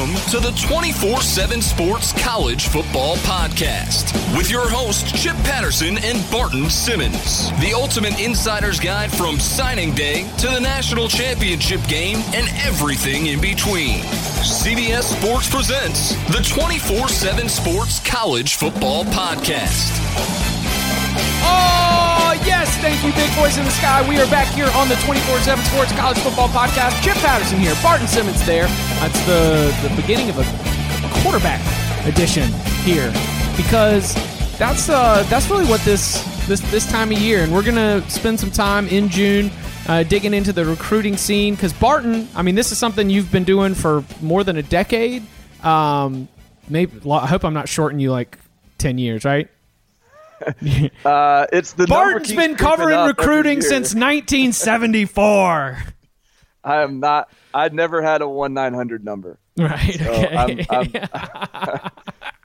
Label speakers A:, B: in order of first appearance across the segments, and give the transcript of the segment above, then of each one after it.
A: Welcome to the 24 7 Sports College Football Podcast with your hosts, Chip Patterson and Barton Simmons. The ultimate insider's guide from signing day to the national championship game and everything in between. CBS Sports presents the 24 7 Sports College Football Podcast.
B: Oh, yes. Thank you, big boys in the sky. We are back here on the 24 7 Sports College Football Podcast. Chip Patterson here, Barton Simmons there. That's the, the beginning of a quarterback edition here because that's uh, that's really what this, this, this time of year, and we're to spend some time in June. Uh, digging into the recruiting scene because Barton, I mean, this is something you've been doing for more than a decade. Um, maybe I hope I'm not shorting you like ten years, right?
C: Uh, it's the
B: Barton's been covering recruiting since 1974.
C: I am not. I've never had a one nine hundred number.
B: Right.
C: So
B: okay.
C: I'm, I'm,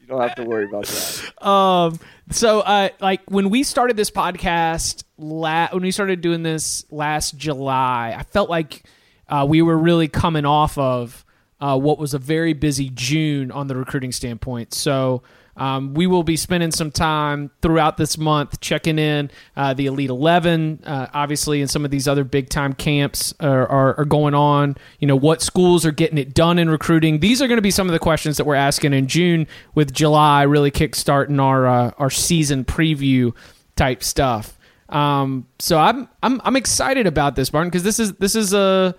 C: you don't have to worry about that.
B: Um. So, uh, like when we started this podcast, la- when we started doing this last July, I felt like uh, we were really coming off of uh, what was a very busy June on the recruiting standpoint. So. Um, we will be spending some time throughout this month checking in uh, the Elite 11, uh, obviously, and some of these other big time camps are, are, are, going on. You know, what schools are getting it done in recruiting? These are going to be some of the questions that we're asking in June, with July really kickstarting our uh, our season preview type stuff. Um, so I'm I'm I'm excited about this, Barton, because this is this is a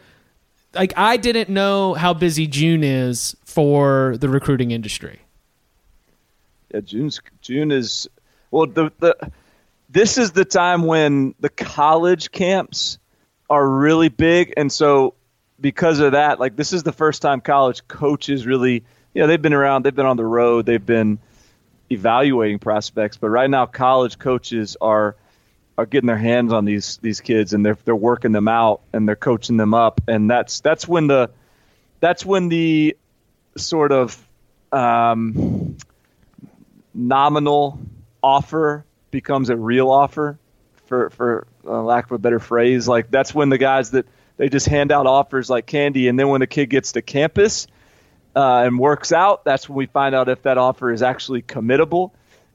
B: like I didn't know how busy June is for the recruiting industry
C: yeah, June's June is well the the this is the time when the college camps are really big, and so because of that, like this is the first time college coaches really, you know, they've been around, they've been on the road, they've been evaluating prospects, but right now college coaches are are getting their hands on these these kids and they're they're working them out and they're coaching them up, and that's that's when the that's when the sort of um, nominal offer becomes a real offer, for for uh, lack of a better phrase. Like that's when the guys that they just hand out offers like candy, and then when the kid gets to campus uh, and works out, that's when we find out if that offer is actually committable.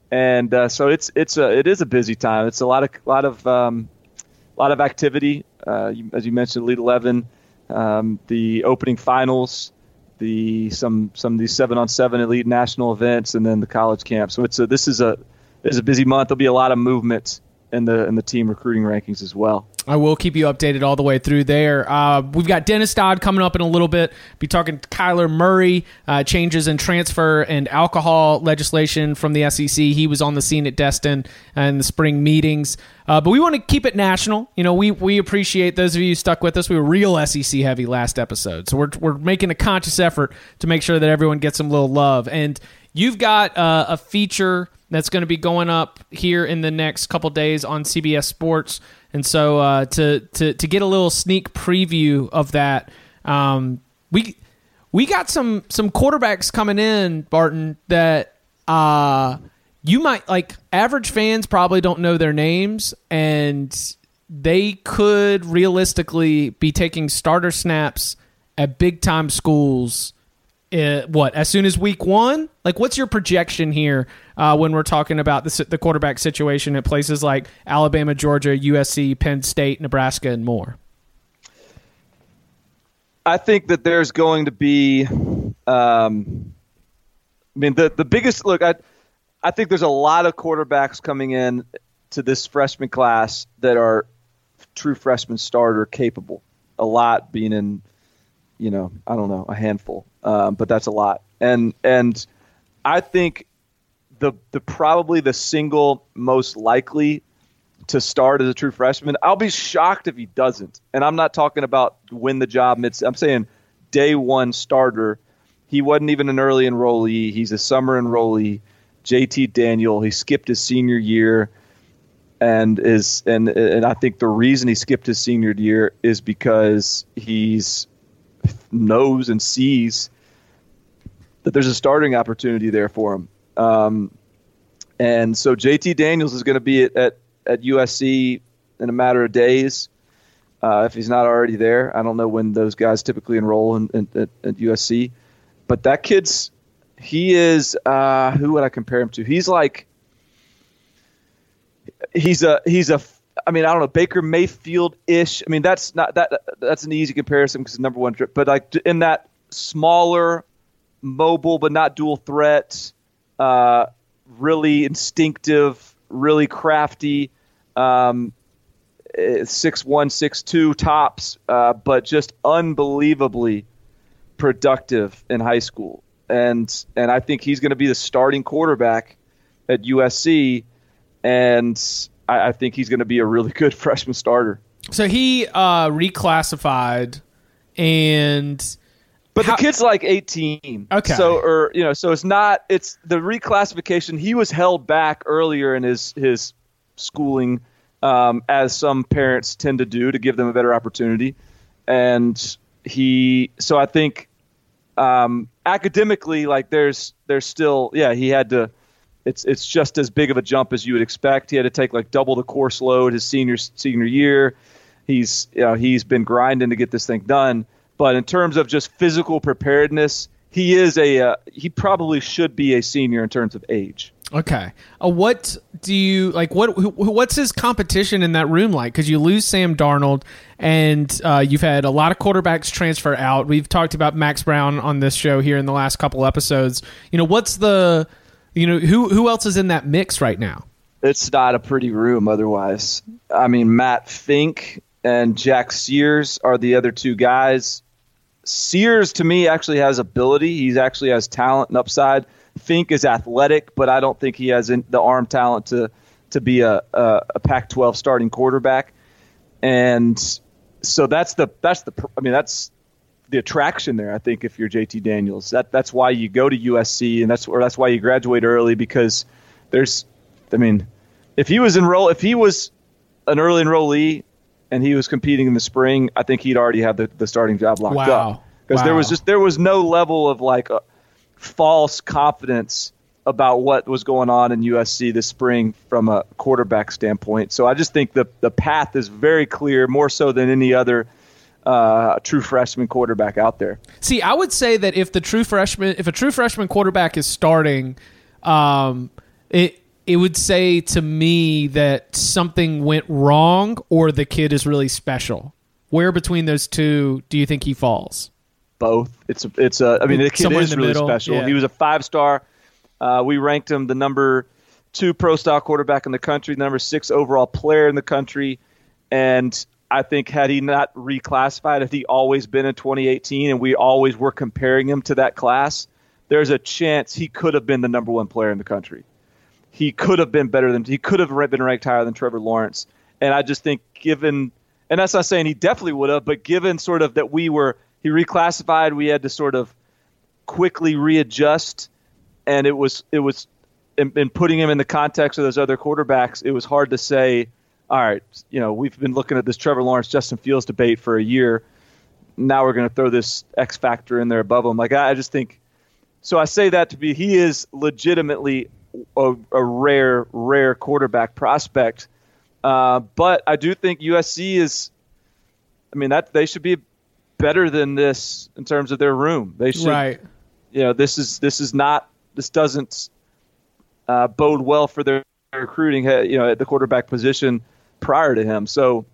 C: And uh, so it's it's a it is a busy time. It's a lot of lot of um, lot of activity. Uh, as you mentioned, Elite Eleven, um, the opening finals the some some of these seven on seven elite national events, and then the college camp. So it's a, this is a is a busy month. There'll be a lot of movement in the in the team recruiting rankings as well.
B: I will keep you updated all the way through there. Uh, we've got Dennis Dodd coming up in a little bit. Be talking Kyler Murray uh, changes in transfer and alcohol legislation from the SEC. He was on the scene at Destin and the spring meetings. Uh, but we want to keep it national. You know, we we appreciate those of you stuck with us. We were real SEC heavy last episode, so we're we're making a conscious effort to make sure that everyone gets some little love. And you've got uh, a feature that's going to be going up here in the next couple days on CBS Sports. And so uh, to, to to get a little sneak preview of that, um, we we got some some quarterbacks coming in, Barton, that uh, you might like. Average fans probably don't know their names, and they could realistically be taking starter snaps at big time schools uh, what as soon as week one? Like what's your projection here uh, when we're talking about the, the quarterback situation at places like alabama georgia usc penn state nebraska and more?
C: I think that there's going to be um, i mean the, the biggest look I, I think there's a lot of quarterbacks coming in to this freshman class that are true freshman starter capable. A lot being in you know, I don't know, a handful, um, but that's a lot. And and I think the the probably the single most likely to start as a true freshman. I'll be shocked if he doesn't. And I'm not talking about win the job mid. I'm saying day one starter. He wasn't even an early enrollee. He's a summer enrollee. JT Daniel. He skipped his senior year, and is and and I think the reason he skipped his senior year is because he's knows and sees that there's a starting opportunity there for him. Um, and so JT Daniels is going to be at, at, at, USC in a matter of days. Uh, if he's not already there, I don't know when those guys typically enroll in, in, at, at, USC. but that kid's he is uh, who would I compare him to? He's like he's a he's a I mean I don't know Baker Mayfield ish. I mean that's not that that's an easy comparison because number one but like in that smaller, mobile but not dual threat, uh, really instinctive, really crafty. Um, six one six two tops, uh, but just unbelievably productive in high school, and and I think he's going to be the starting quarterback at USC, and I, I think he's going to be a really good freshman starter.
B: So he uh, reclassified, and
C: but How, the kid's like 18.
B: Okay.
C: So or you know, so it's not it's the reclassification. He was held back earlier in his his schooling um, as some parents tend to do to give them a better opportunity. And he, so I think um, academically, like there's there's still yeah he had to. It's it's just as big of a jump as you would expect. He had to take like double the course load his senior senior year. He's you know he's been grinding to get this thing done. But in terms of just physical preparedness, he is a uh, he probably should be a senior in terms of age.
B: Okay. Uh, what do you like? What what's his competition in that room like? Because you lose Sam Darnold, and uh, you've had a lot of quarterbacks transfer out. We've talked about Max Browne on this show here in the last couple episodes. You know, what's the you know who who else is in that mix right now?
C: It's not a pretty room. Otherwise, I mean, Matt Fink and Jack Sears are the other two guys. Sears to me actually has ability. He's actually has talent and upside. Fink is athletic, but I don't think he has the arm talent to to be a, a, a Pac-12 starting quarterback. And so that's the that's the I mean that's the attraction there. I think if you're JT Daniels, that that's why you go to USC, and that's or that's why you graduate early because there's I mean if he was enroll if he was an early enrollee and he was competing in the spring, I think he'd already have the, the starting job locked
B: wow.
C: up because wow. there was just there was no level of like uh, false confidence about what was going on in USC this spring from a quarterback standpoint. So I just think the the path is very clear, more so than any other uh, true freshman quarterback out there.
B: See, I would say that if the true freshman, if a true freshman quarterback is starting, um, it it would say to me that something went wrong or the kid is really special. Where between those two do you think he falls?
C: both. It's a, it's a. I mean, the kid Somewhere is really middle. special. Yeah. He was a five star. Uh, we ranked him the number two pro style quarterback in the country, the number six overall player in the country, and I think had he not reclassified, had he always been in 2018, and we always were comparing him to that class, there's a chance he could have been the number one player in the country. He could have been better than he could have been ranked higher than Trevor Lawrence. And I just think, given, and that's not saying he definitely would have, but given sort of that we were he reclassified. We had to sort of quickly readjust, and it was it was in, in, putting him in the context of those other quarterbacks. It was hard to say, all right, you know, we've been looking at this Trevor Lawrence Justin Fields debate for a year. Now we're going to throw this X factor in there above him. Like I, I just think. So I say that to be he is legitimately a, a rare rare quarterback prospect. Uh, but I do think USC is. I mean that they should be better than this in terms of their room. They should,
B: right.
C: you know, this is this is not this doesn't uh, bode well for their recruiting. You know, at the quarterback position prior to him. So,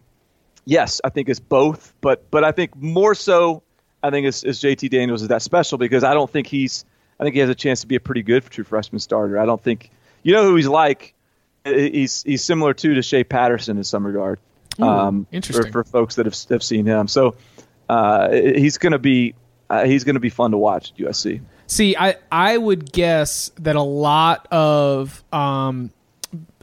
C: yes, I think it's both, but but I think more so, I think it's, it's JT Daniels is that special because I don't think he's. I think he has a chance to be a pretty good true freshman starter. I don't think you know who he's like. He's he's similar too to Shea Patterson in some regard.
B: Ooh, um, interesting
C: for, for folks that have, have seen him. So uh, he's going to be uh, he's going to be fun to watch at USC.
B: See, I I would guess that a lot of um,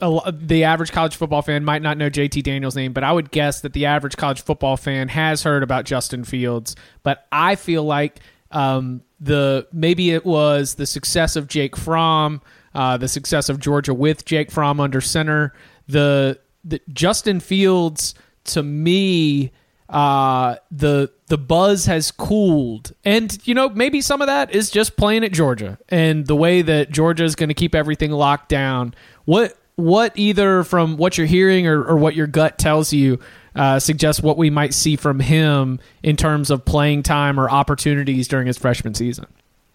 B: a, the average college football fan might not know JT Daniels' name, but I would guess that the average college football fan has heard about Justin Fields. But I feel like um, the maybe it was the success of Jake Fromm, uh, the success of Georgia with Jake Fromm under center. The, the Justin Fields to me uh, the the buzz has cooled, and you know maybe some of that is just playing at Georgia and the way that Georgia is going to keep everything locked down. What what either from what you're hearing or, or what your gut tells you uh, suggests what we might see from him in terms of playing time or opportunities during his freshman season.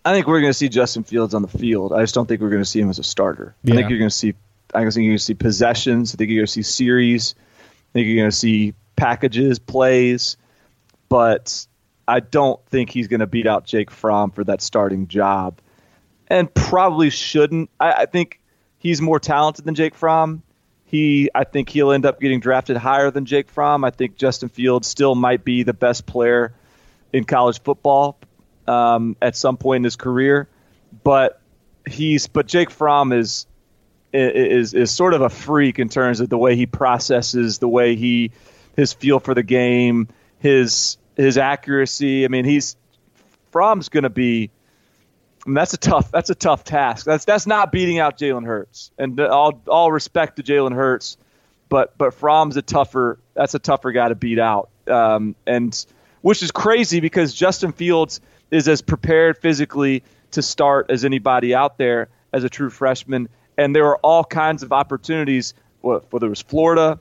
C: I think we're going to see Justin Fields on the field. I just don't think we're going to see him as a starter. Yeah. I think you're going to see. I think you're going to see possessions. I think you're going to see series. I think you're going to see packages, plays, but I don't think he's going to beat out Jake Fromm for that starting job, and probably shouldn't. I, I think he's more talented than Jake Fromm. He, I think he'll end up getting drafted higher than Jake Fromm. I think Justin Fields still might be the best player in college football um, at some point in his career, but he's but Jake Fromm is is is sort of a freak in terms of the way he processes, the way he his feel for the game, his his accuracy. I mean, he's Fromm's going to be. I mean, that's a tough. That's a tough task. That's that's not beating out Jalen Hurts. And all all respect to Jalen Hurts, but but Fromm's a tougher. That's a tougher guy to beat out. Um, and which is crazy because Justin Fields is as prepared physically to start as anybody out there as a true freshman. And there are all kinds of opportunities. Whether it was Florida,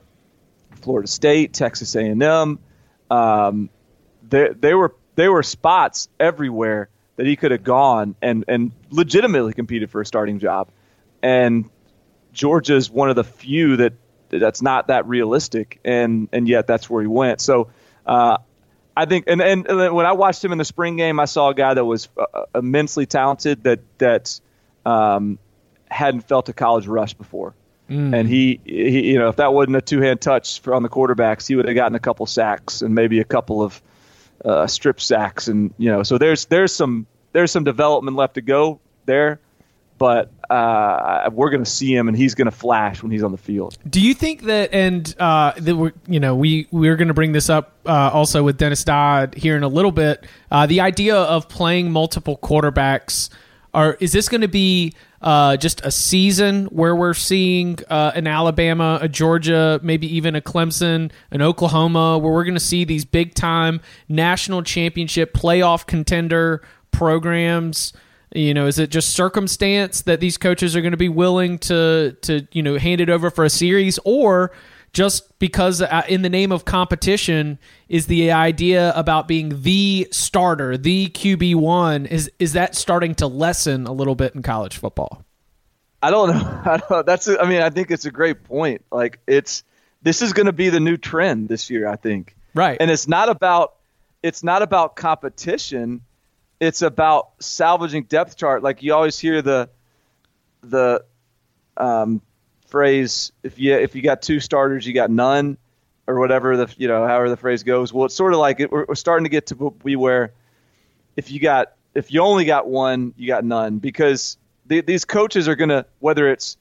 C: Florida State, Texas A&M, um, there they were there were spots everywhere that he could have gone and and legitimately competed for a starting job. And Georgia is one of the few that that's not that realistic, and and yet that's where he went. So uh, I think, and, and, and when I watched him in the spring game, I saw a guy that was uh, immensely talented that that um, hadn't felt a college rush before. Mm. And he, he, you know, if that wasn't a two hand touch on the quarterbacks, he would have gotten a couple sacks and maybe a couple of uh, strip sacks, and you know, so there's there's some there's some development left to go there, but uh, we're going to see him, and he's going to flash when he's on the field.
B: Do you think that, and uh, that we're, you know, we we're going to bring this up uh, also with Dennis Dodd here in a little bit. Uh, the idea of playing multiple quarterbacks, are is this going to be uh, just a season where we're seeing uh, an Alabama, a Georgia, maybe even a Clemson, an Oklahoma, where we're going to see these big time national championship playoff contender programs. You know, is it just circumstance that these coaches are going to be willing to to you know hand it over for a series, or just because uh, in the name of competition is the idea about being the starter, the QB one is is that starting to lessen a little bit in college football?
C: I don't know. I don't know. That's a, I mean I think it's a great point. Like it's this is going to be the new trend this year. I think
B: right,
C: and it's not about it's not about competition. It's about salvaging depth chart. Like you always hear the the um, phrase if you if you got two starters, you got none, or whatever the you know however the phrase goes. Well, it's sort of like it, we're, we're starting to get to be where if you got if you only got one, you got none because the, these coaches are going to whether it's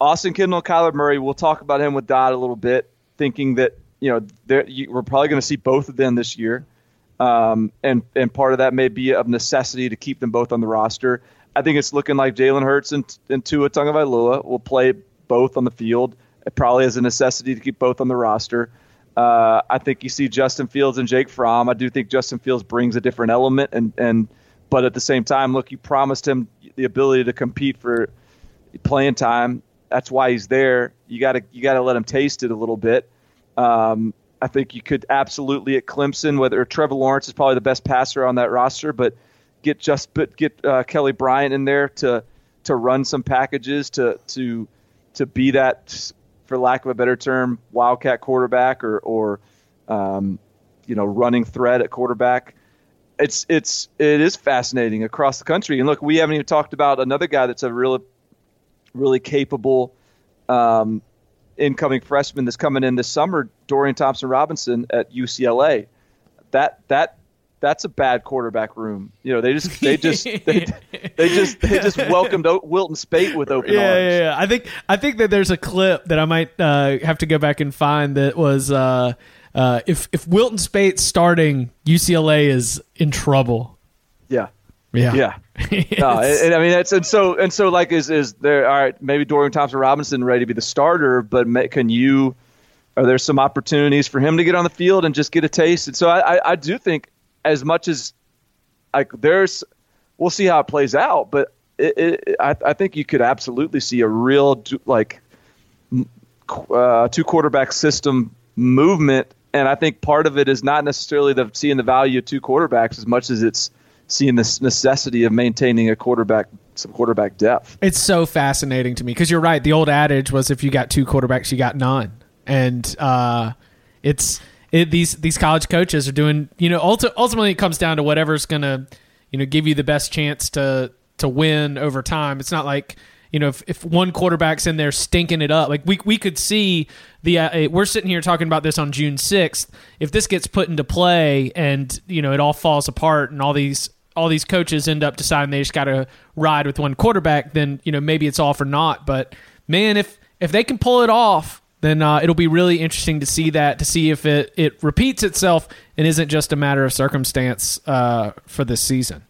C: Austin Kendall, Kyler Murray. We'll talk about him with Dodd a little bit, thinking that you know you, we're probably going to see both of them this year. Um, and and part of that may be of necessity to keep them both on the roster. I think it's looking like Jalen Hurts and, and Tua Tagovailoa will play both on the field. It probably is a necessity to keep both on the roster. Uh, I think you see Justin Fields and Jake Fromm. I do think Justin Fields brings a different element, and and but at the same time, look, you promised him the ability to compete for playing time. That's why he's there. You got to you got to let him taste it a little bit. Um, I think you could absolutely at Clemson, whether Trevor Lawrence is probably the best passer on that roster, but get just but get uh, Kelly Bryant in there to to run some packages to to to be that, for lack of a better term, wildcat quarterback or or um, you know running threat at quarterback. It's it's it is fascinating across the country. And look, we haven't even talked about another guy that's a really really capable um, incoming freshman that's coming in this summer, Dorian Thompson Robinson at UCLA. That that that's a bad quarterback room. You know, they just they just they, they just they just welcomed Wilton Speight with open
B: yeah,
C: arms.
B: Yeah, yeah. I think I think that there's a clip that I might uh, have to go back and find that was uh, uh, if if Wilton Speight starting, UCLA is in trouble.
C: Yeah.
B: Yeah,
C: yeah. no, and, and, I mean, it's and so and so. Like, is is there? All right, maybe Dorian Thompson Robinson ready to be the starter, but may, can you? Are there some opportunities for him to get on the field and just get a taste? And so I, I, I do think as much as like there's, we'll see how it plays out, but it, it, I, I think you could absolutely see a real like uh, two quarterback system movement, and I think part of it is not necessarily the seeing the value of two quarterbacks as much as it's seeing this necessity of maintaining a quarterback some quarterback depth.
B: It's so fascinating to me because you're right. The old adage was if you got two quarterbacks, you got none, and uh, it's it, these these college coaches are doing. You know, ulti- ultimately it comes down to whatever's going to you know give you the best chance to to win over time. It's not like you know if, if one quarterback's in there stinking it up like we, we could see the uh, we're sitting here talking about this on june 6th if this gets put into play and you know it all falls apart and all these all these coaches end up deciding they just got to ride with one quarterback, then you know maybe it's all for naught. But man, if if they can pull it off, then uh, it'll be really interesting to see that to see if it it repeats itself and isn't just a matter of circumstance uh, for this season.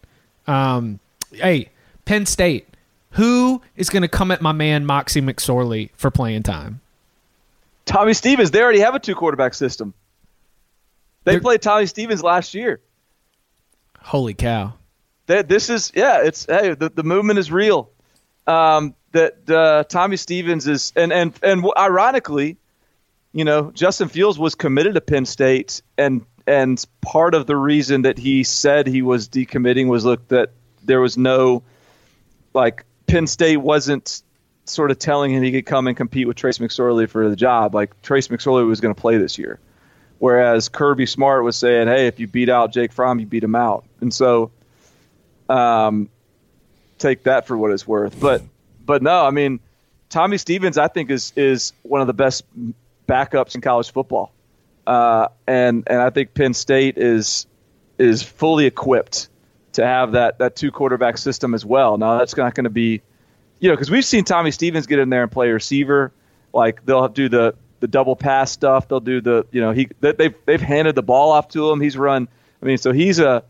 B: Um, hey, Penn State, who is going to come at my man Moxie McSorley for playing time?
C: Tommy Stevens. They already have a two quarterback system. They They're, played Tommy Stevens last year.
B: Holy cow!
C: That this is yeah. It's hey, the, the movement is real. Um, that uh, Tommy Stevens is and and and ironically, you know, Justin Fields was committed to Penn State, and and part of the reason that he said he was decommitting was look that there was no like Penn State wasn't sort of telling him he could come and compete with Trace McSorley for the job. Like Trace McSorley was going to play this year. Whereas Kirby Smart was saying, "Hey, if you beat out Jake Fromm, you beat him out," and so um, take that for what it's worth. But but no, I mean, Tommy Stevens, I think is is one of the best backups in college football, uh, and and I think Penn State is is fully equipped to have that that two quarterback system as well. Now that's not going to be, you know, because we've seen Tommy Stevens get in there and play receiver. Like they'll do the the double pass stuff. They'll do the you know he they've they've handed the ball off to him. He's run. I mean, so he's a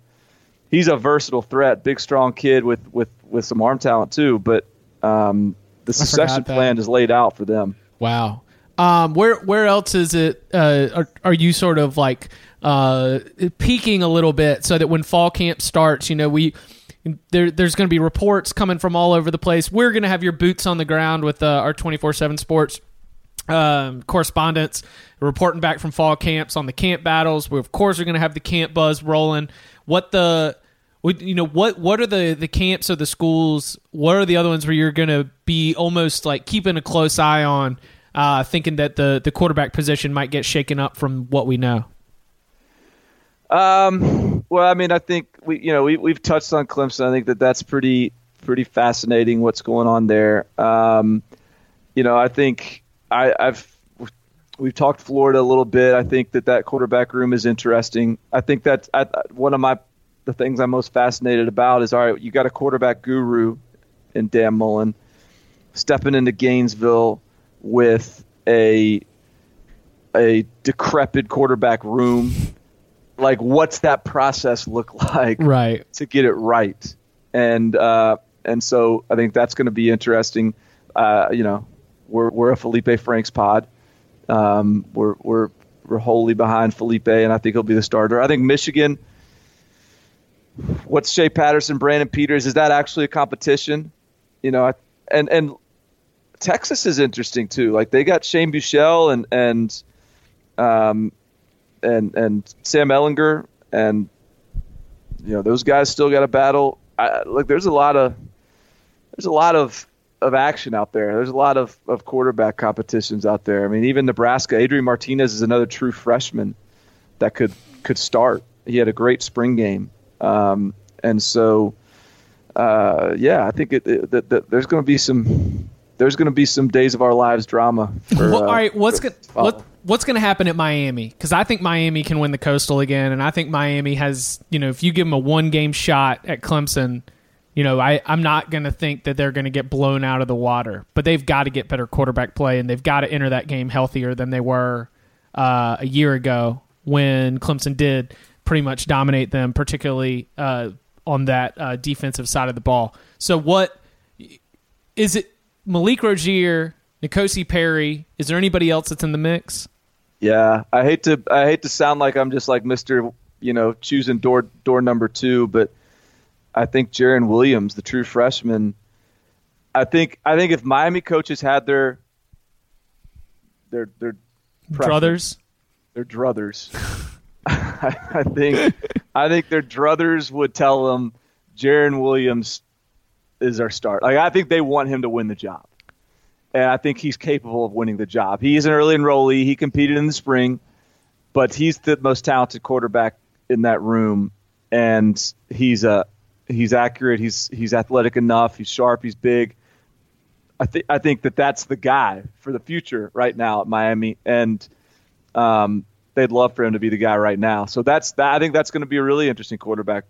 C: he's a versatile threat, big strong kid with with with some arm talent too. But um, the succession plan is laid out for them.
B: Wow. Um, where where else is it? Uh, are, are you sort of like uh, peaking a little bit so that when fall camp starts, you know we there, there's going to be reports coming from all over the place. We're going to have your boots on the ground with uh, our 24 7 sports um, correspondents reporting back from fall camps on the camp battles. We of course are going to have the camp buzz rolling. What the you know what what are the the camps or the schools? What are the other ones where you're going to be almost like keeping a close eye on, uh, thinking that the the quarterback position might get shaken up from what we know?
C: Um. Well, I mean, I think we you know we we've touched on Clemson. I think that that's pretty pretty fascinating. What's going on there? Um. You know, I think I, I've we've talked Florida a little bit. I think that that quarterback room is interesting. I think that I, one of my the things I'm most fascinated about is all right. You got a quarterback guru in Dan Mullen stepping into Gainesville with a a decrepit quarterback room. Like, what's that process look like?
B: Right
C: to get it right, and uh, and so I think that's going to be interesting. Uh, you know, we're we're a Felipe Franks pod. Um, we're we're we're wholly behind Felipe, and I think he'll be the starter. I think Michigan. What's Shea Patterson, Brandon Peters? Is that actually a competition? You know, and and Texas is interesting too. Like they got Shane Buechele and and um and and Sam Ehlinger and you know those guys still got a battle. I, like there's a lot of there's a lot of of action out there. There's a lot of, of quarterback competitions out there. I mean, even Nebraska, Adrian Martinez is another true freshman that could could start. He had a great spring game, um, and so uh, yeah, I think it, it, that, that there's going to be some there's going to be some days of our lives drama. For,
B: well, uh, all right, what's going what, what's going to happen at Miami? Because I think Miami can win the Coastal again, and I think Miami has you know if you give them a one game shot at Clemson you know, I, I'm not going to think that they're going to get blown out of the water, but they've got to get better quarterback play and they've got to enter that game healthier than they were uh, a year ago when Clemson did pretty much dominate them, particularly uh, on that uh, defensive side of the ball. So, what is it? Malik Rosier, N'Kosi Perry. Is there anybody else that's in the mix?
C: Yeah, I hate to I hate to sound like I'm just like Mister, you know, choosing door door number two, but I think Jarren Williams, the true freshman, I think I think if Miami coaches had their their their
B: druthers,
C: their druthers, I, think I think their druthers would tell them Jarren Williams is our start. Like I think they want him to win the job, and I think he's capable of winning the job. He's an early enrollee. He competed in the spring, but he's the most talented quarterback in that room, and he's a he's accurate. He's he's athletic enough. He's sharp. He's big. I think I think that that's the guy for the future right now at Miami, and um, they'd love for him to be the guy right now. So that's that. I think that's going to be a really interesting quarterback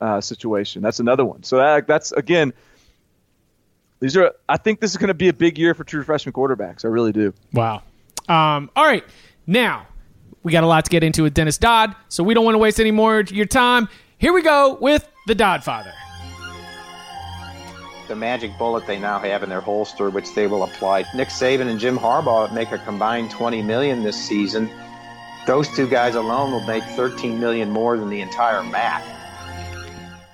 C: uh, situation. That's another one. So that, that's again. These are. I think this is going to be a big year for true freshman quarterbacks. I really do.
B: Wow. Um, all right, now we got a lot to get into with Dennis Dodd, so we don't want to waste any more of your time. Here we go with the Dodd Father.
D: The magic bullet they now have in their holster, which they will apply. Nick Saban and Jim Harbaugh make a combined 20 million this season. Those two guys alone will make 13 million more than the entire MAC.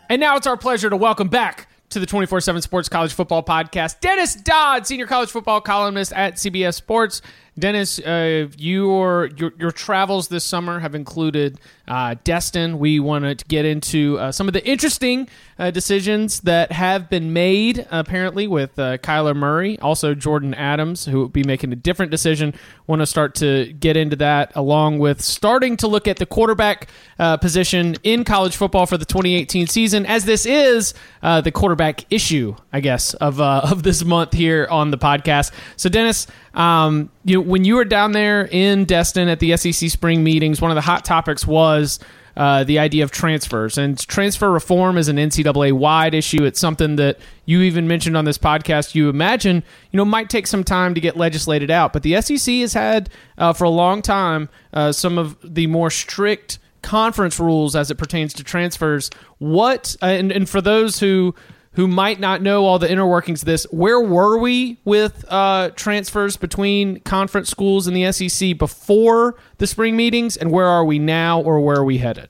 B: And now it's our pleasure to welcome back to the 24 7 Sports College Football Podcast, Dennis Dodd, senior college football columnist at CBS Sports. Dennis, uh, your, your your travels this summer have included uh, Destin. We want to get into uh, some of the interesting uh, decisions that have been made, apparently, with uh, Kyler Murray, also Jordan Adams, who will be making a different decision. Want to start to get into that, along with starting to look at the quarterback uh, position in college football for the 2018 season, as this is the quarterback issue, I guess, of of this month here on the podcast. So, Dennis. Um, you know, when you were down there in Destin at the SEC spring meetings, one of the hot topics was uh, the idea of transfers. And transfer reform is an NCAA wide issue. It's something that you even mentioned on this podcast. You imagine, you know, might take some time to get legislated out. But the SEC has had uh, for a long time uh, some of the more strict conference rules as it pertains to transfers. What and, and for those who who might not know all the inner workings of this, where were we with uh, transfers between conference schools and the SEC before the spring meetings, and where are we now, or where are we headed?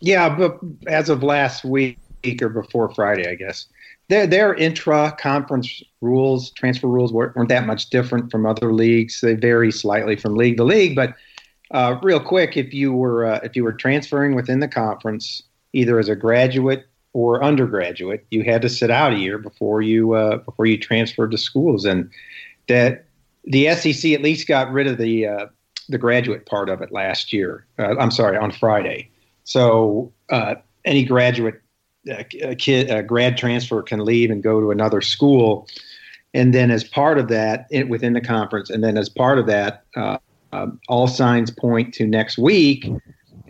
E: Yeah, but as of last week or before Friday, I guess their their intra conference rules, transfer rules weren't, that much different from other leagues. They vary slightly from league to league, but uh, real quick, if you were uh, if you were transferring within the conference, either as a graduate or undergraduate, you had to sit out a year before you uh, before you transferred to schools, and that the SEC at least got rid of the uh, the graduate part of it last year. Uh, I'm sorry, on Friday. So uh, any graduate uh, kid grad transfer can leave and go to another school, and then as part of that, it, within the conference, and then as part of that, uh, um, all signs point to next week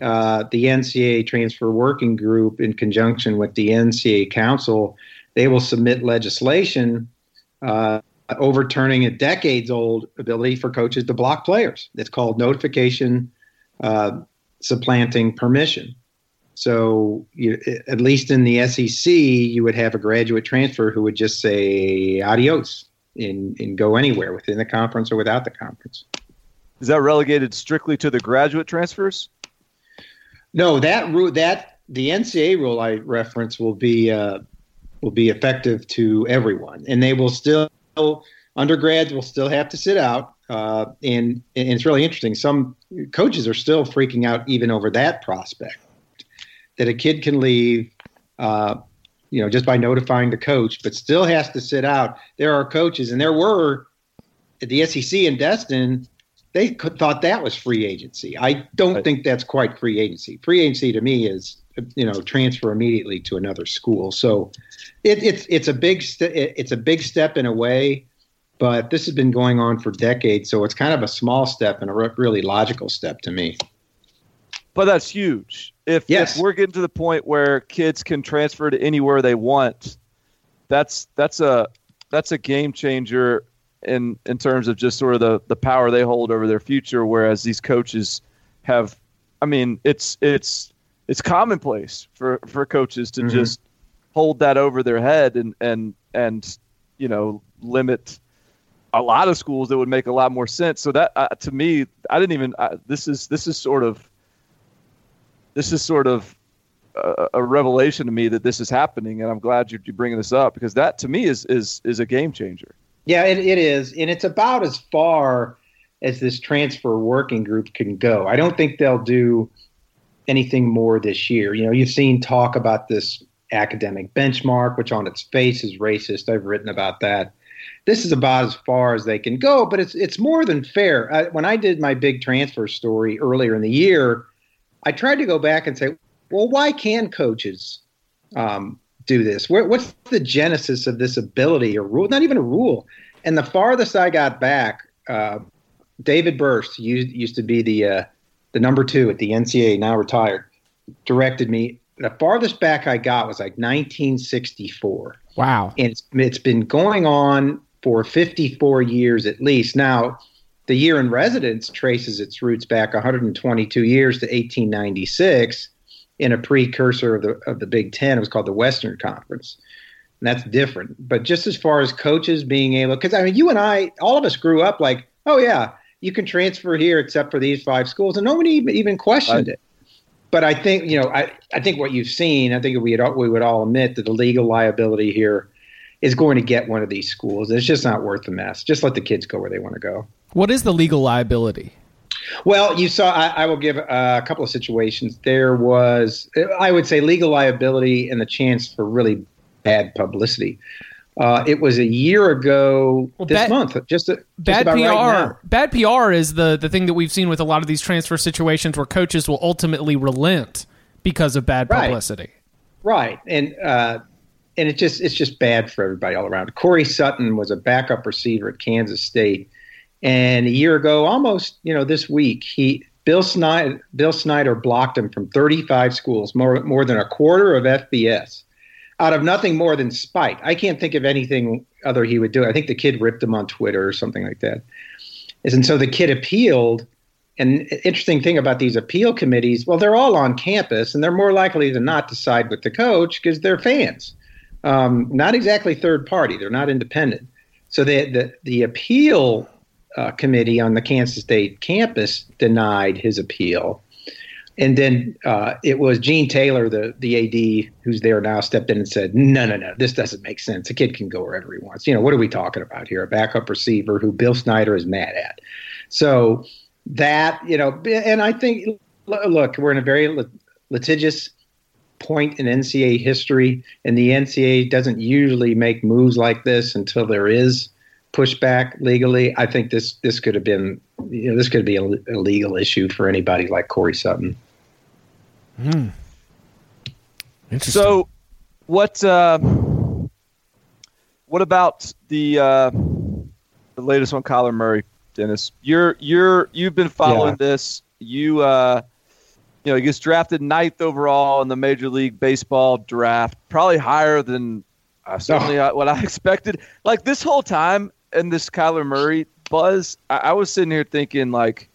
E: uh, the NCAA Transfer Working Group, in conjunction with the NCAA Council, they will submit legislation uh, overturning a decades old ability for coaches to block players. It's called notification uh, supplanting permission. So, you, at least in the SEC, you would have a graduate transfer who would just say adios and, and go anywhere within the conference or without the conference.
C: Is that relegated strictly to the graduate transfers?
E: No, that rule that the NCAA rule I reference will be uh, will be effective to everyone, and they will still undergrads will still have to sit out. Uh, and, and it's really interesting. Some coaches are still freaking out even over that prospect that a kid can leave, uh, you know, just by notifying the coach, but still has to sit out. There are coaches, and there were at the SEC in Destin they thought that was free agency. I don't think that's quite free agency. Free agency to me is you know transfer immediately to another school. So it, it's it's a big st- it's a big step in a way, but this has been going on for decades. So it's kind of a small step and a re- really logical step to me.
C: But that's huge. If, yes. if we're getting to the point where kids can transfer to anywhere they want, that's that's a that's a game changer in in terms of just sort of the the power they hold over their future. Whereas these coaches have, I mean, it's it's it's commonplace for for coaches to mm-hmm. just hold that over their head and and and you know limit a lot of schools that would make a lot more sense. So that uh, to me, I didn't even. Uh, this is this is sort of this is sort of a, a, revelation to me that this is happening, and I'm glad you're, you're bringing this up because that to me is is is a game changer.
E: Yeah, it, it is, and it's about as far as this transfer working group can go. I don't think they'll do anything more this year. You know, you've seen talk about this academic benchmark, which on its face is racist. I've written about that. This is about as far as they can go, but it's it's more than fair. I, when I did my big transfer story earlier in the year, I tried to go back and say, well, why can coaches um, do this? Where, what's the genesis of this ability or rule? Not even a rule. And the farthest I got back, uh, David Berst used, used to be the uh, the number two at the NCAA, now retired, directed me. The farthest back I got was like 1964.
B: Wow.
E: And it's, it's been going on for 54 years at least. Now, the year in residence traces its roots back 122 years to 1896 in a precursor of the of the Big Ten. It was called the Western Conference. And that's different. But just as far as coaches being able, because I mean, you and I, all of us grew up like, oh yeah, you can transfer here except for these five schools, and nobody even, even questioned right. it. But I think you know, I, I think what you've seen, I think we would we would all admit that the legal liability here is going to get one of these schools. It's just not worth the mess. Just let the kids go where they want to go.
B: What is the legal liability?
E: Well, you saw. I, I will give a couple of situations. There was, I would say, legal liability and the chance for really bad publicity. Uh, it was a year ago well, this bad, month. Just, a, just
B: bad
E: PR.
B: Right bad PR is the the thing that we've seen with a lot of these transfer situations where coaches will ultimately relent because of bad publicity.
E: Right, right. and uh, and it just it's just bad for everybody all around. Corey Sutton was a backup receiver at Kansas State, and a year ago, almost you know this week, he Bill Snyder Bill Snyder blocked him from 35 schools, more more than a quarter of FBS out of nothing more than spite. I can't think of anything other he would do. I think the kid ripped him on Twitter or something like that. And so the kid appealed. And interesting thing about these appeal committees, well, they're all on campus, and they're more likely than not to side with the coach because they're fans, um, not exactly third party. They're not independent. So the the, the appeal uh, committee on the Kansas State campus denied his appeal and then uh, it was Gene Taylor, the the AD who's there now, stepped in and said, "No, no, no, this doesn't make sense. A kid can go wherever he wants. You know, what are we talking about here? A backup receiver who Bill Snyder is mad at." So that you know, and I think, look, we're in a very litigious point in NCAA history, and the NCAA doesn't usually make moves like this until there is pushback legally. I think this this could have been, you know, this could be a, a legal issue for anybody like Corey Sutton.
B: Hmm.
C: So, what uh, what about the uh, the latest on Kyler Murray, Dennis? You're you're you've been following yeah. this. You uh, you know he gets drafted ninth overall in the Major League Baseball draft, probably higher than uh, certainly oh. what I expected. Like this whole time in this Kyler Murray buzz, I, I was sitting here thinking like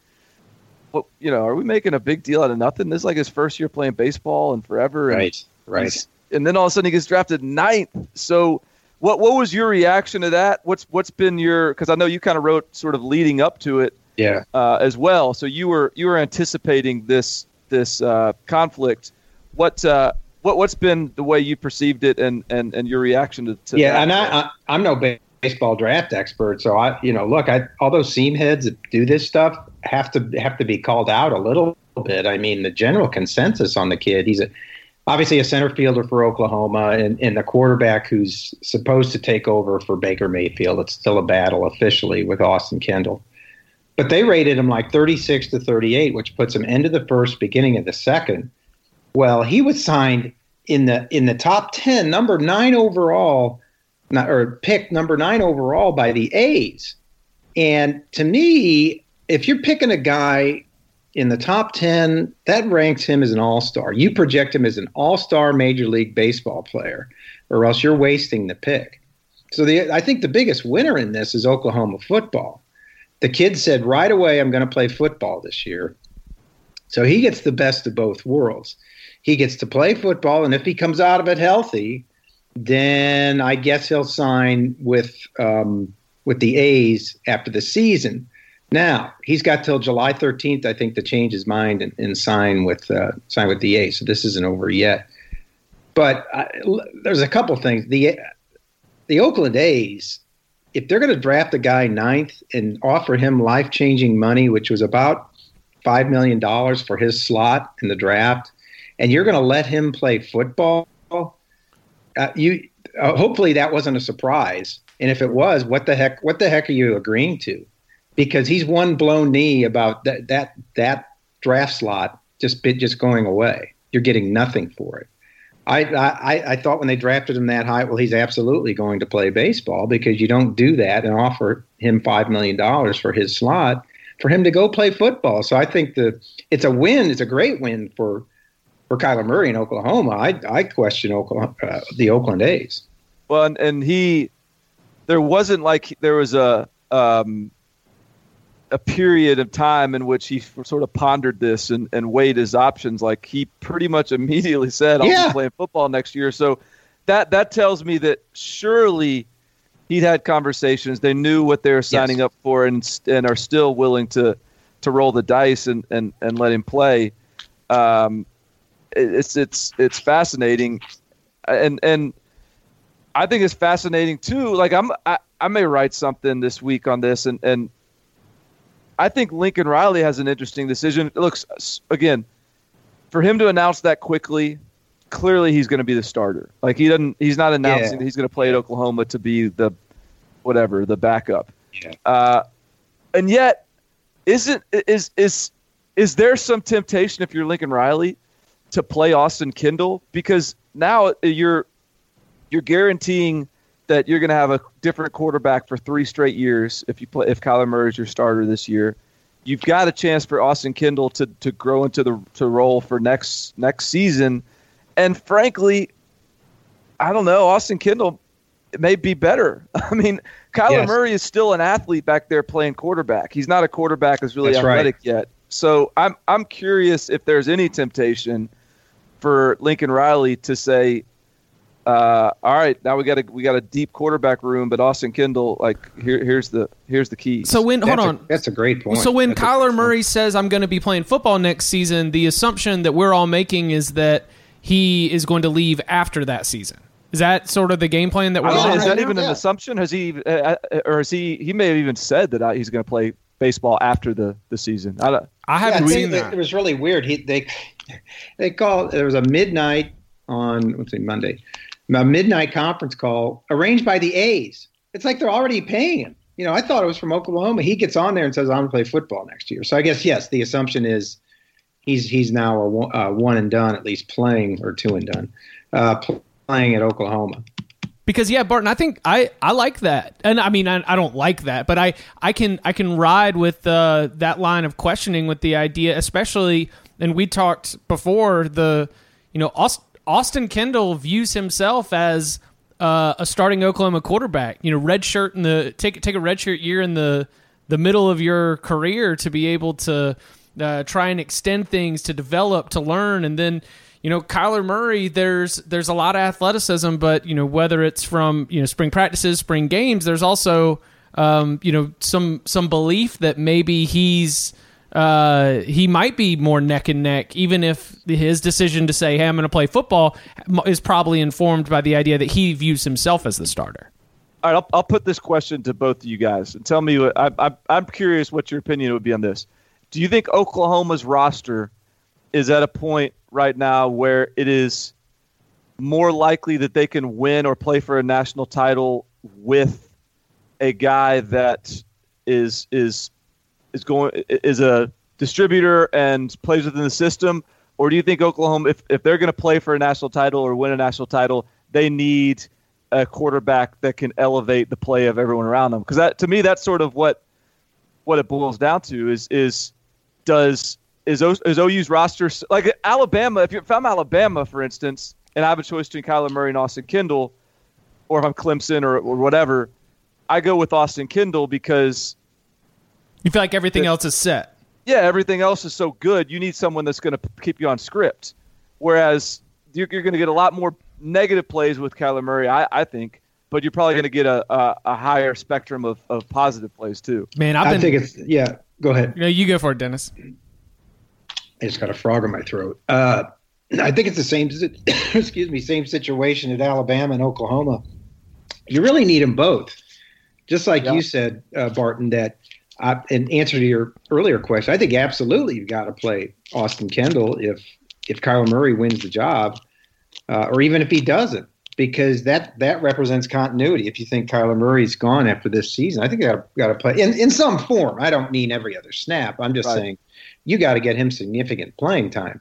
C: what you know, are we making a big deal out of nothing? This is like his first year playing baseball and forever. And
E: right, right.
C: And then all of a sudden he gets drafted ninth. So what what was your reaction to that? What's what's been your because I know you kind of wrote sort of leading up to it,
E: yeah,
C: uh, as well. So you were you were anticipating this this uh, conflict. What uh, what what's been the way you perceived it and and, and your reaction to, to
E: yeah,
C: that?
E: and I, I am no baseball draft expert, so I you know look, I all those seam heads that do this stuff, have to have to be called out a little bit. I mean, the general consensus on the kid, he's a, obviously a center fielder for Oklahoma and, and the quarterback who's supposed to take over for Baker Mayfield. It's still a battle officially with Austin Kendall. But they rated him like 36 to 38, which puts him into the first, beginning of the second. Well, he was signed in the in the top 10, number 9 overall, or picked number 9 overall by the A's. And to me, if you're picking a guy in the top 10, that ranks him as an all star. You project him as an all star Major League Baseball player, or else you're wasting the pick. So the, I think the biggest winner in this is Oklahoma football. The kid said right away, I'm going to play football this year. So he gets the best of both worlds. He gets to play football, and if he comes out of it healthy, then I guess he'll sign with um, with the A's after the season. Now he's got till July 13th, I think, to change his mind and, and sign with uh, sign with the A. So this isn't over yet. But uh, there's a couple things. The the Oakland A's, if they're going to draft a guy ninth and offer him life changing money, which was about five million dollars for his slot in the draft, and you're going to let him play football, uh, you uh, hopefully that wasn't a surprise. And if it was, what the heck? What the heck are you agreeing to? Because he's one blown knee about that that that draft slot just bit just going away. You're getting nothing for it. I, I I thought when they drafted him that high, well, he's absolutely going to play baseball because you don't do that and offer him five million dollars for his slot for him to go play football. So I think the it's a win. It's a great win for for Kyler Murray in Oklahoma. I I question Oklahoma, uh, the Oakland A's.
C: Well, and, and he there wasn't like there was a um, a period of time in which he sort of pondered this and, and weighed his options. Like he pretty much immediately said, "I'll
E: yeah.
C: be playing football next year." So that that tells me that surely he'd had conversations. They knew what they were signing
E: yes.
C: up for, and and are still willing to to roll the dice and and, and let him play. Um, it's it's it's fascinating, and and I think it's fascinating too. Like I'm I, I may write something this week on this, and and I think Lincoln Riley has an interesting decision. It looks again for him to announce that quickly. Clearly, he's going to be the starter. Like he doesn't. He's not announcing
E: Yeah.
C: that he's going to play at Oklahoma to be the whatever the backup.
E: Yeah.
C: Uh, and yet, isn't is is is there some temptation if you're Lincoln Riley to play Austin Kendall because now you're you're guaranteeing that you're going to have a different quarterback for three straight years if you play if Kyler Murray is your starter this year. You've got a chance for Austin Kendall to, to grow into the to role for next next season, and frankly, I don't know. Austin Kendall may be better. I mean, Kyler
E: Yes.
C: Murray is still an athlete back there playing quarterback. He's not a quarterback that's really
E: That's right.
C: athletic yet. So I'm I'm curious if there's any temptation for Lincoln Riley to say, uh, "All right, now we got a we got a deep quarterback room, but Austin Kendall, like here here's the here's the key."
B: So when hold
E: That's a-
B: on,
E: that's a great point.
B: So when
E: That's
B: Kyler Murray says I'm going to be playing football next season, the assumption that we're all making is that he is going to leave after that season. Is that sort of the game plan that we're
C: I don't
B: on?
C: is
E: right
C: that
E: now,
C: even an assumption? Has he uh, uh, or has he he may have even said that uh, he's going to play baseball after the the season? I don't,
B: I haven't
E: I
B: seen that.
E: It was really weird. He they they called there was a midnight on let's Monday, a midnight conference call arranged by the A's. It's like they're already paying him. You know, I thought it was from Oklahoma. He gets on there and says, "I'm going to play football next year." So I guess yes, the assumption is he's he's now a one, uh, one and done, at least playing or two and done, uh, playing at Oklahoma.
B: Because yeah, Barton, I think I, I like that, and I mean I, I don't like that, but I, I can I can ride with uh, that line of questioning with the idea, especially. And we talked before the, you know, Aust- Austin Kendall views himself as uh, a starting Oklahoma quarterback. You know, red shirt in the take take a red shirt year in the the middle of your career to be able to uh, try and extend things, to develop, to learn, and then you know Kyler Murray. There's there's a lot of athleticism, but you know whether it's from you know spring practices, spring games, there's also um, you know some some belief that maybe he's uh, he might be more neck and neck, even if his decision to say, "Hey, I'm going to play football," is probably informed by the idea that he views himself as the starter.
C: all right, I'll, I'll put this question to both of you guys and tell me. What, I, I, I'm curious what your opinion would be on this. Do you think Oklahoma's roster is at a point right now where it is more likely that they can win or play for a national title with a guy that is is is going is a distributor and plays within the system, or do you think Oklahoma, if if they're going to play for a national title or win a national title, they need a quarterback that can elevate the play of everyone around them? Because that to me, that's sort of what what it boils down to is is does is, o, is OU's roster like Alabama? If, if I'm Alabama, for instance, and I have a choice between Kyler Murray and Austin Kendall, or if I'm Clemson or, or whatever, I go with Austin Kendall because
B: You feel like everything
C: Yeah.
B: else is set.
C: yeah, everything else is so good. You need someone that's going to keep you on script. Whereas you're, you're going to get a lot more negative plays with Kyler Murray, I, I think, but you're probably going to get a, a, a higher spectrum of, of positive plays too.
B: Man, I've
E: I
B: been.
E: think it's yeah. Go ahead.
B: you, you go for it, Dennis.
E: I just got a frog in my throat. Uh, I think it's the same. excuse me, same situation at Alabama and Oklahoma. You really need them both, just like
C: Yeah.
E: you said, uh, Barton. That uh, in answer to your earlier question, I think absolutely you've got to play Austin Kendall if if Kyler Murray wins the job, uh, or even if he doesn't. because that that represents continuity. If you think Kyler Murray's gone after this season, I think you got got to play in in some form. I don't mean every other snap. I'm just right. saying you got to get him significant playing time.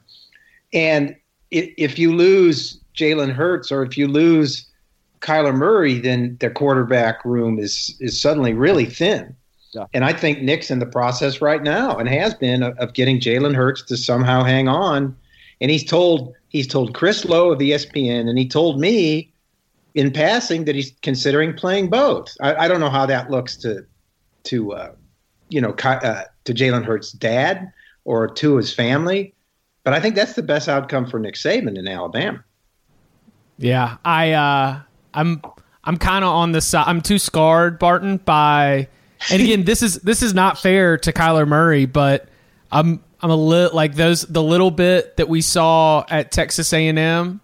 E: And if you lose Jalen Hurts or if you lose Kyler Murray, then the quarterback room is is suddenly really thin. Yeah. And I think Nick's in the process right now and has been of, getting Jalen Hurts to somehow hang on. And he's told he's told Chris Low of ESPN, and he told me in passing that he's considering playing both. I, I don't know how that looks to to uh, you know uh, to Jalen Hurts' dad or to his family, but I think that's the best outcome for Nick Saban in Alabama.
B: Yeah, I uh, I'm I'm kind of on the side. I'm too scarred, Barton, by. And again, this is this is not fair to Kyler Murray, but I'm I'm a little like those the little bit that we saw at Texas A and M.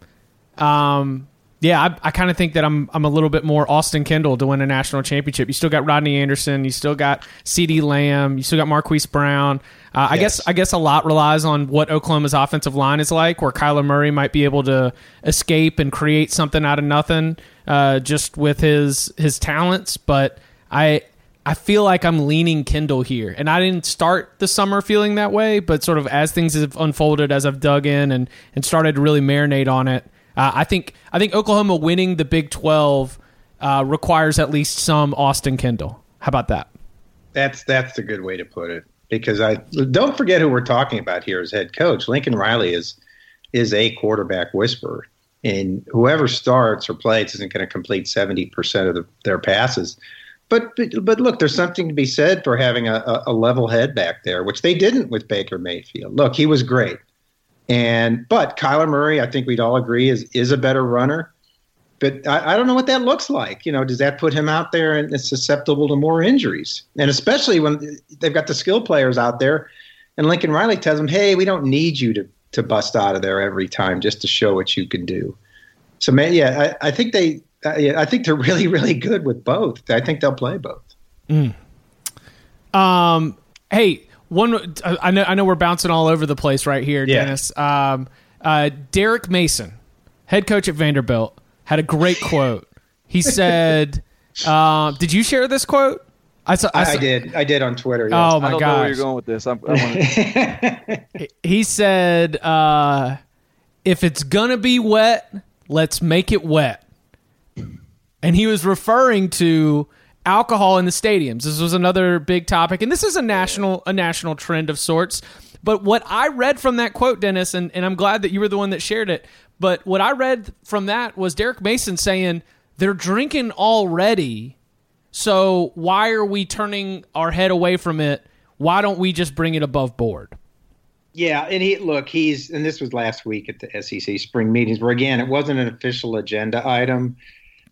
B: Um, yeah, I, I kind of think that I'm I'm a little bit more Austin Kendall to win a national championship. You still got Rodney Anderson, you still got CeeDee Lamb, you still got Marquise Brown. Uh, I guess I guess a lot relies on what Oklahoma's offensive line is like, where Kyler Murray might be able to escape and create something out of nothing, uh, just with his his talents. But I I feel like I'm leaning Kendall here, and I didn't start the summer feeling that way, but sort of as things have unfolded, as I've dug in and and started to really marinate on it. Uh, I think I think Oklahoma winning the Big Twelve uh, requires at least some Austin Kendall. How about that?
E: That's that's a good way to put it. Because I don't forget who we're talking about here as head coach. Lincoln Riley is is a quarterback whisperer, and whoever starts or plays isn't going to complete seventy percent of the, their passes. But, but, but look, there's something to be said for having a, a level head back there, which they didn't with Baker Mayfield. Look, he was great. And but Kyler Murray, I think we'd all agree, is is a better runner. But I, I, don't know what that looks like. You know, does that put him out there and it's susceptible to more injuries? And especially when they've got the skill players out there, and Lincoln Riley tells them, "Hey, we don't need you to to bust out of there every time just to show what you can do." So, man, yeah, I, I think they, I, I think they're really, really good with both. I think they'll play both.
B: Mm. Um. Hey, one, I know, I know we're bouncing all over the place right here, yeah. Dennis. Um, uh, Derek Mason, head coach at Vanderbilt, had a great quote. He said, uh, "Did you share this quote?"
E: I, saw, I, saw, I did. I did on Twitter. Yes.
B: Oh my god!
C: I where you're going with this. I'm, I
B: he said, uh, "If it's gonna be wet, let's make it wet." And he was referring to alcohol in the stadiums. This was another big topic, and this is a national a national trend of sorts. But what I read from that quote, Dennis, and, and I'm glad that you were the one that shared it. But what I read from that was Derek Mason saying they're drinking already. So why are we turning our head away from it? Why don't we just bring it above board?
E: Yeah, and he look, he's and this was last week at the SEC spring meetings where again it wasn't an official agenda item,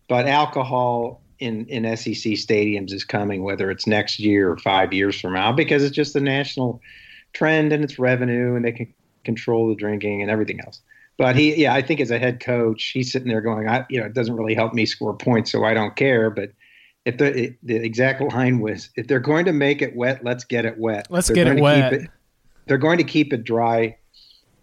E: but alcohol in in SEC stadiums is coming, whether it's next year or five years from now, because it's just a national trend and it's revenue, and they can control the drinking and everything else. But he, yeah, I think as a head coach, he's sitting there going, I, you know, it doesn't really help me score points, so I don't care. But if the the exact line was, if they're going to make it wet, let's get it wet.
B: Let's get it wet.
E: It, they're going to keep it dry.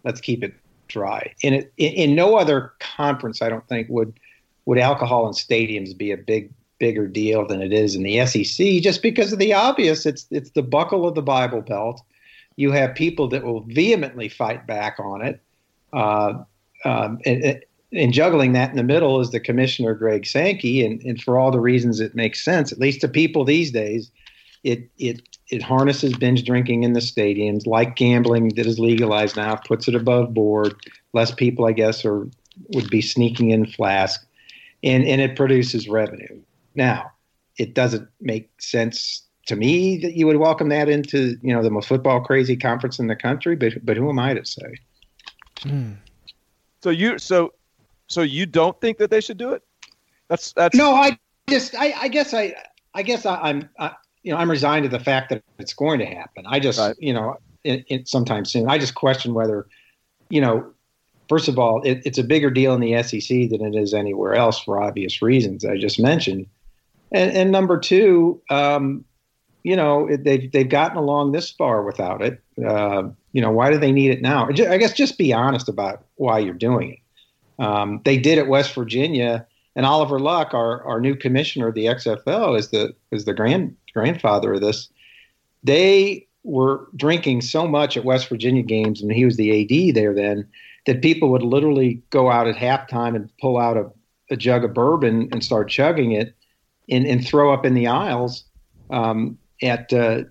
E: Let's keep it dry. In it, in, in no other conference, I don't think would would alcohol in stadiums be a big bigger deal than it is in the SEC just because of the obvious. It's it's the buckle of the Bible Belt. You have people that will vehemently fight back on it. Uh, um, and, and, juggling that in the middle is the commissioner Greg Sankey, and, and for all the reasons it makes sense, at least to people these days, it it it harnesses binge drinking in the stadiums, like gambling that is legalized now, puts it above board. Less people, I guess, are would be sneaking in flask, and and it produces revenue. Now, it doesn't make sense to me that you would welcome that into you know the most football crazy conference in the country, but but who am I to say?
C: Hmm. So you so so you don't think that they should do it? That's that's
E: no. I just I, I guess I I guess I, am you know I'm resigned to the fact that it's going to happen. I just right. you know it, it, sometime soon. I just question whether you know first of all it, it's a bigger deal in the SEC than it is anywhere else for obvious reasons I just mentioned. And, and number two, um, you know, they've they've gotten along this far without it. Uh, you know, why do they need it now? I guess just be honest about why you're doing it. Um, they did at West Virginia And Oliver Luck, our, our new commissioner of the XFL, is the is the grand grandfather of this. They were drinking so much at West Virginia games, and he was the AD there then, that people would literally go out at halftime and pull out a, a jug of bourbon and start chugging it, and, and throw up in the aisles um, at uh,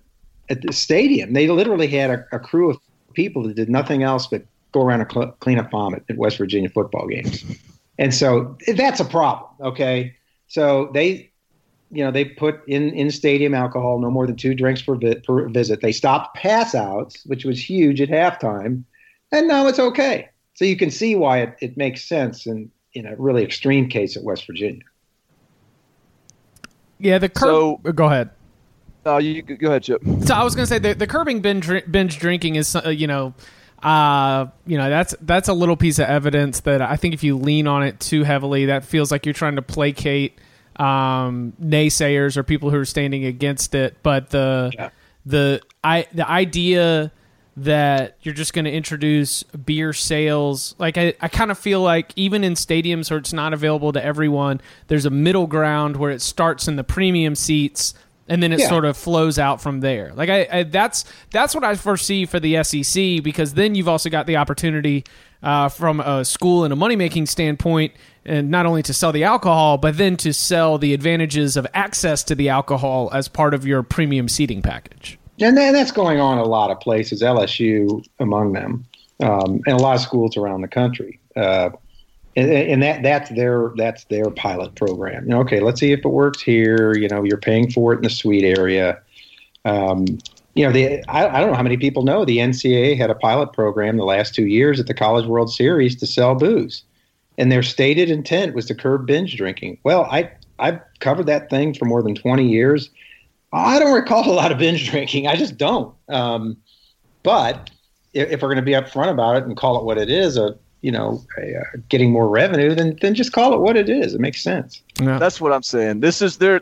E: at the stadium. They literally had a, a, crew of people that did nothing else but go around and cl- clean up vomit at West Virginia football games. And so that's a problem. Okay, so they, you know, they put in in stadium alcohol, no more than two drinks per, vi- per visit. They stopped pass outs, which was huge at halftime, and now it's okay. So you can see why it, it makes sense in in a really extreme case at West Virginia.
B: Yeah, the curb. So, go ahead.
C: Oh, you go ahead, Chip.
B: So I was going to say the, the curbing binge, binge drinking is, uh, you know, uh, you know that's that's a little piece of evidence that I think if you lean on it too heavily, that feels like you're trying to placate um, naysayers or people who are standing against it. But the yeah. the I the idea that you're just going to introduce beer sales like I, I kind of feel like even in stadiums where it's not available to everyone there's a middle ground where it starts in the premium seats and then it yeah. sort of flows out from there. Like I, I, that's that's what I foresee for the SEC because then you've also got the opportunity uh, from a school and a money making standpoint, and not only to sell the alcohol, but then to sell the advantages of access to the alcohol as part of your premium seating package.
E: And that's going on a lot of places, LSU among them, um, and a lot of schools around the country. Uh, and, and that that's their that's their pilot program. You know, okay, let's see if it works here. You know, you're paying for it in the suite area. Um, you know, the I, I, don't know how many people know the NCAA had a pilot program the last two years at the College World Series to sell booze, and their stated intent was to curb binge drinking. Well, I I've covered that thing for more than 20 years. I don't recall a lot of binge drinking. I just don't. Um, but if, if we're going to be upfront about it and call it what it is, a you know uh, getting more revenue, then then just call it what it is. It makes sense.
C: Yeah. That's what I'm saying. This is their.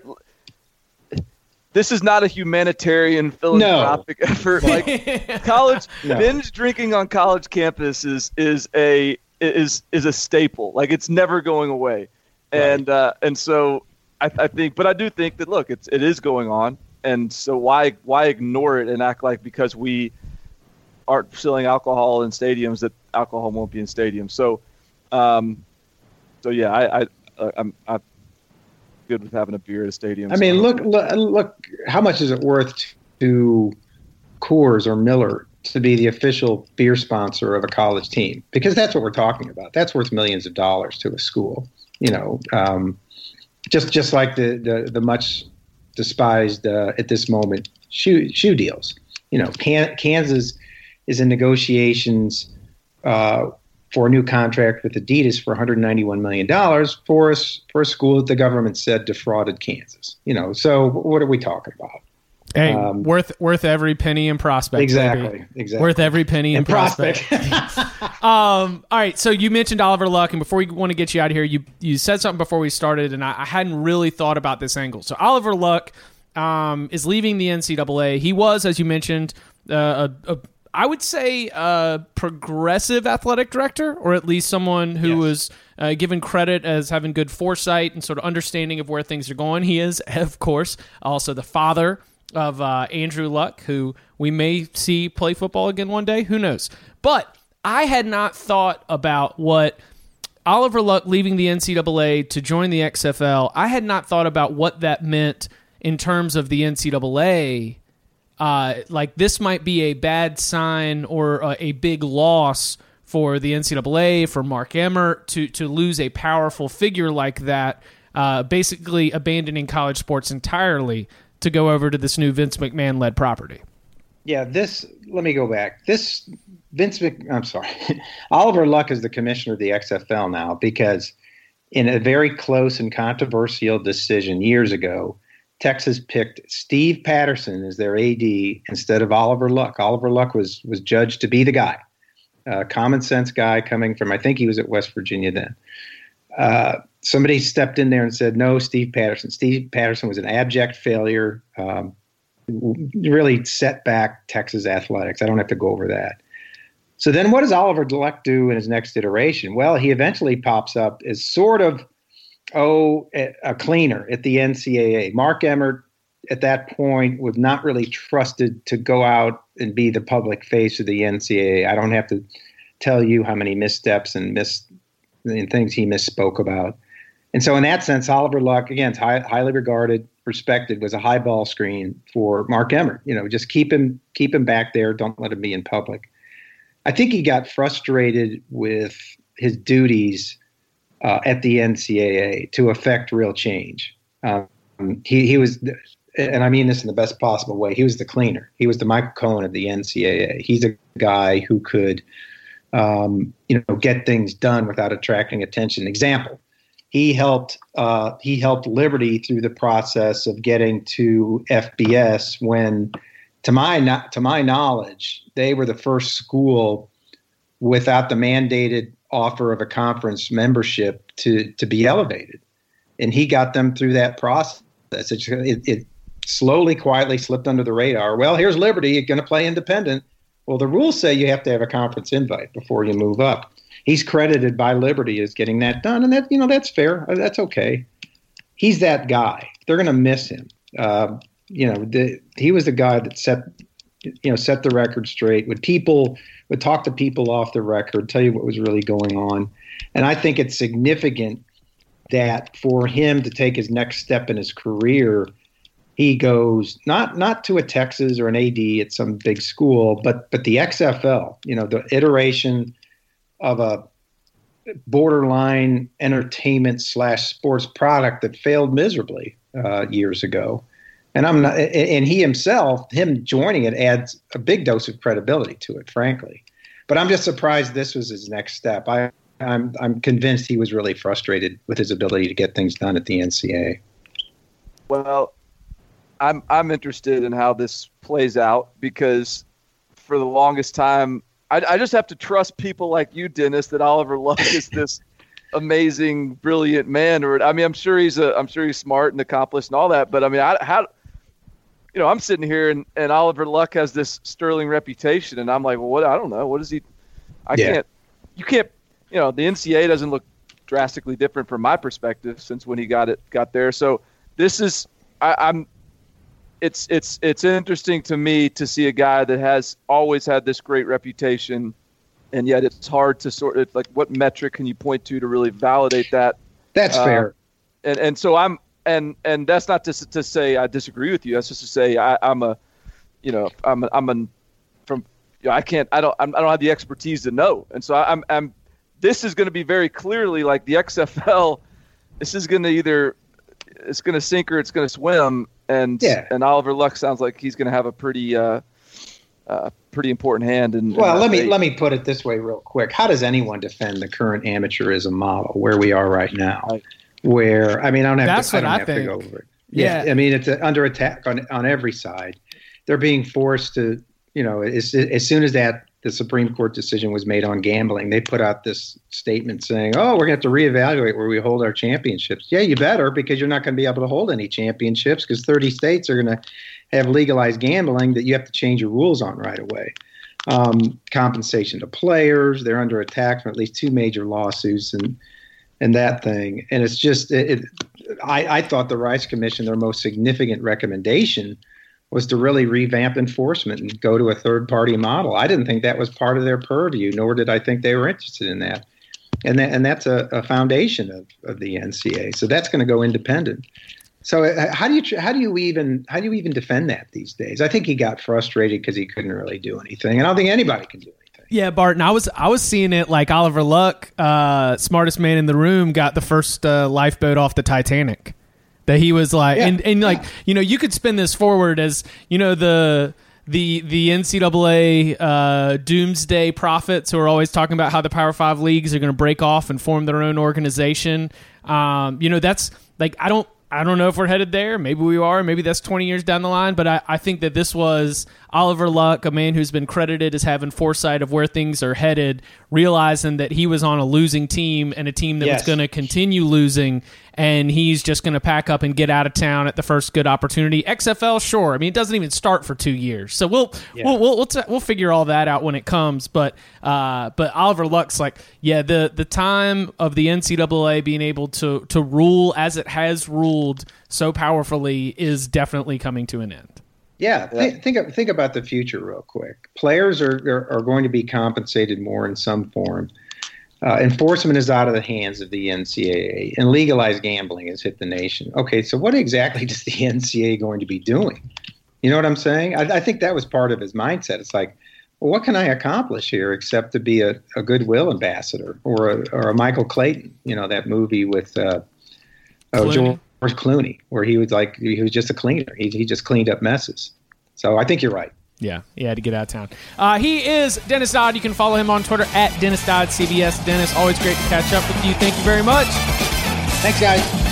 C: This is not a humanitarian philanthropic no. effort. Like college no. binge drinking on college campus is is a is is a staple. Like it's never going away, right. and uh, and so I, I think, but I do think that look, it's it is going on, and so why why ignore it and act like because we aren't selling alcohol in stadiums that alcohol won't be in stadiums. So, um, so yeah, I, I uh, I'm, I'm good with having a beer at a stadium.
E: I mean, look, look, look, how much is it worth to Coors or Miller to be the official beer sponsor of a college team? Because that's what we're talking about. That's worth millions of dollars to a school. You know, um, just just like the the, the much despised uh, at this moment shoe shoe deals. You know, Kansas is in negotiations uh, for a new contract with Adidas for 191 million dollars for a, for a school that the government said defrauded Kansas. You know, so what are we talking about?
B: Hey, um, worth worth every penny in prospect.
E: Exactly,
B: baby.
E: exactly.
B: Worth every penny in, in prospect. um, all right, so you mentioned Oliver Luck, and before we want to get you out of here, you you said something before we started, and I, I hadn't really thought about this angle. So Oliver Luck um, is leaving the NCAA. He was, as you mentioned, uh, a, a I would say a progressive athletic director, or at least someone who yes. was uh, given credit as having good foresight and sort of understanding of where things are going. He is, of course, also the father of uh, Andrew Luck, who we may see play football again one day. Who knows? But I had not thought about what Oliver Luck leaving the NCAA to join the XFL. I had not thought about what that meant in terms of the NCAA uh, like this might be a bad sign or a, a big loss for the NCAA for Mark Emmert to to lose a powerful figure like that, uh, basically abandoning college sports entirely to go over to this new Vince McMahon led property.
E: Yeah, this. Let me go back. This Vince. Mc, I'm sorry, Oliver Luck is the commissioner of the XFL now because in a very close and controversial decision years ago, Texas picked Steve Patterson as their AD instead of Oliver Luck. Oliver Luck was was judged to be the guy, uh, common sense guy coming from I think he was at West Virginia then. Uh, somebody stepped in there and said, "No, Steve Patterson. Steve Patterson was an abject failure. Um, really set back Texas athletics. I don't have to go over that." So then, what does Oliver Luck do in his next iteration? Well, he eventually pops up as sort of oh, a cleaner at the NCAA. Mark Emmert at that point was not really trusted to go out and be the public face of the NCAA. I don't have to tell you how many missteps and miss and things he misspoke about. And so, in that sense, Oliver Luck, again, high, highly regarded, respected, was a high ball screen for Mark Emmert. You know, just keep him keep him back there. Don't let him be in public. I think he got frustrated with his duties uh, at the NCAA to affect real change. Um, he he was and I mean this in the best possible way, he was the cleaner. He was the Michael Cohen of the NCAA. He's a guy who could, um, you know, get things done without attracting attention. Example: he helped uh, he helped Liberty through the process of getting to FBS when, to my to my knowledge, they were the first school without the mandated offer of a conference membership to to be elevated, and he got them through that process. It, it, slowly, quietly slipped under the radar. Well, here's Liberty. Going to play independent. Well, the rules say you have to have a conference invite before you move up. He's credited by Liberty as getting that done, and that you know that's fair. Uh, that's okay. He's that guy. They're going to miss him. Uh, you know, the, he was the guy that set you know set the record straight. Would people would talk to people off the record, tell you what was really going on, and I think it's significant that for him to take his next step in his career he goes not not to a Texas or an AD at some big school, but but the XFL, you know, the iteration of a borderline entertainment slash sports product that failed miserably uh, years ago. And I'm not, and he himself, him joining it adds a big dose of credibility to it, frankly. But I'm just surprised this was his next step. I, I'm I'm convinced he was really frustrated with his ability to get things done at the NCAA.
C: Well, I'm I'm interested in how this plays out because for the longest time, I, I just have to trust people like you, Dennis, that Oliver Luck is this amazing, brilliant man. Or I mean, I'm sure he's a I'm sure he's smart and accomplished and all that. But I mean, I, how you know, I'm sitting here and, and Oliver Luck has this sterling reputation, and I'm like, well, what? I don't know. What is he? I yeah. can't. You can't. You know, the NCAA doesn't look drastically different from my perspective since when he got it got there. So this is I, I'm it's it's it's interesting to me to see a guy that has always had this great reputation, and yet it's hard to sort of like what metric can you point to to really validate that.
E: That's uh, fair.
C: And and so I'm and and that's not to to say I disagree with you. That's just to say I, am a, you know, I'm a, I'm a from you know, I can't I don't I'm, I do not have the expertise to know, and so I, I'm I'm this is going to be very clearly like the XFL. This is going to either it's going to sink or it's going to swim, and
E: yeah.
C: and Oliver Luck sounds like he's going to have a pretty uh, uh, pretty important hand. In,
E: well,
C: in
E: let me let me put it this way, real quick. How does anyone defend the current amateurism model where we are right now? Right. Where I mean, I don't have
B: That's
E: to,
B: what
E: I,
B: I
E: have
B: think.
E: to go over it. Yeah. yeah. I mean, it's a, under attack on on every side. They're being forced to, you know, as as soon as that the Supreme Court decision was made on gambling, they put out this statement saying, "Oh, we're going to have to reevaluate where we hold our championships." Yeah, you better because you're not going to be able to hold any championships because 30 states are going to have legalized gambling that you have to change your rules on right away. Um, compensation to players, they're under attack from at least two major lawsuits and and that thing. And it's just, it, it, I, I thought the Rice Commission, their most significant recommendation was to really revamp enforcement and go to a third party model. I didn't think that was part of their purview, nor did I think they were interested in that. And, that, and that's a, a foundation of, of the NCAA. So that's going to go independent. So uh, how do you how do you even how do you even defend that these days? I think he got frustrated because he couldn't really do anything. And I don't think anybody can do anything.
B: Yeah, Barton. I was I was seeing it like Oliver Luck, uh, smartest man in the room, got the first uh, lifeboat off the Titanic that he was like yeah. and, and like yeah. you know you could spin this forward as you know the the the NCAA uh, doomsday prophets who are always talking about how the Power Five leagues are going to break off and form their own organization. Um, you know that's like I don't I don't know if we're headed there. Maybe we are. Maybe that's 20 years down the line. But I, I think that this was Oliver Luck, a man who's been credited as having foresight of where things are headed, realizing that he was on a losing team and a team that yes. was going to continue losing, and he's just going to pack up and get out of town at the first good opportunity. XFL, sure. I mean, it doesn't even start for two years, so we'll yeah. we'll we'll we'll, t- we'll, figure all that out when it comes. But uh, but Oliver Luck's like, yeah, the the time of the NCAA being able to to rule as it has ruled so powerfully is definitely coming to an end.
E: Yeah, th- think think about the future real quick. Players are, are, are going to be compensated more in some form. Uh, enforcement is out of the hands of the NCAA, and legalized gambling has hit the nation. Okay, so what exactly is the NCAA going to be doing? You know what I'm saying? I, I think that was part of his mindset. It's like, well, what can I accomplish here except to be a, a goodwill ambassador or a, or a Michael Clayton? You know that movie with uh, uh, George Clooney, where he was like he was just a cleaner. He he just cleaned up messes. So I think you're right.
B: Yeah, he had to get out of town. Uh, he is Dennis Dodd. You can follow him on Twitter at Dennis Dodd CBS. Dennis, always great to catch up with you. Thank you very much.
E: Thanks, guys.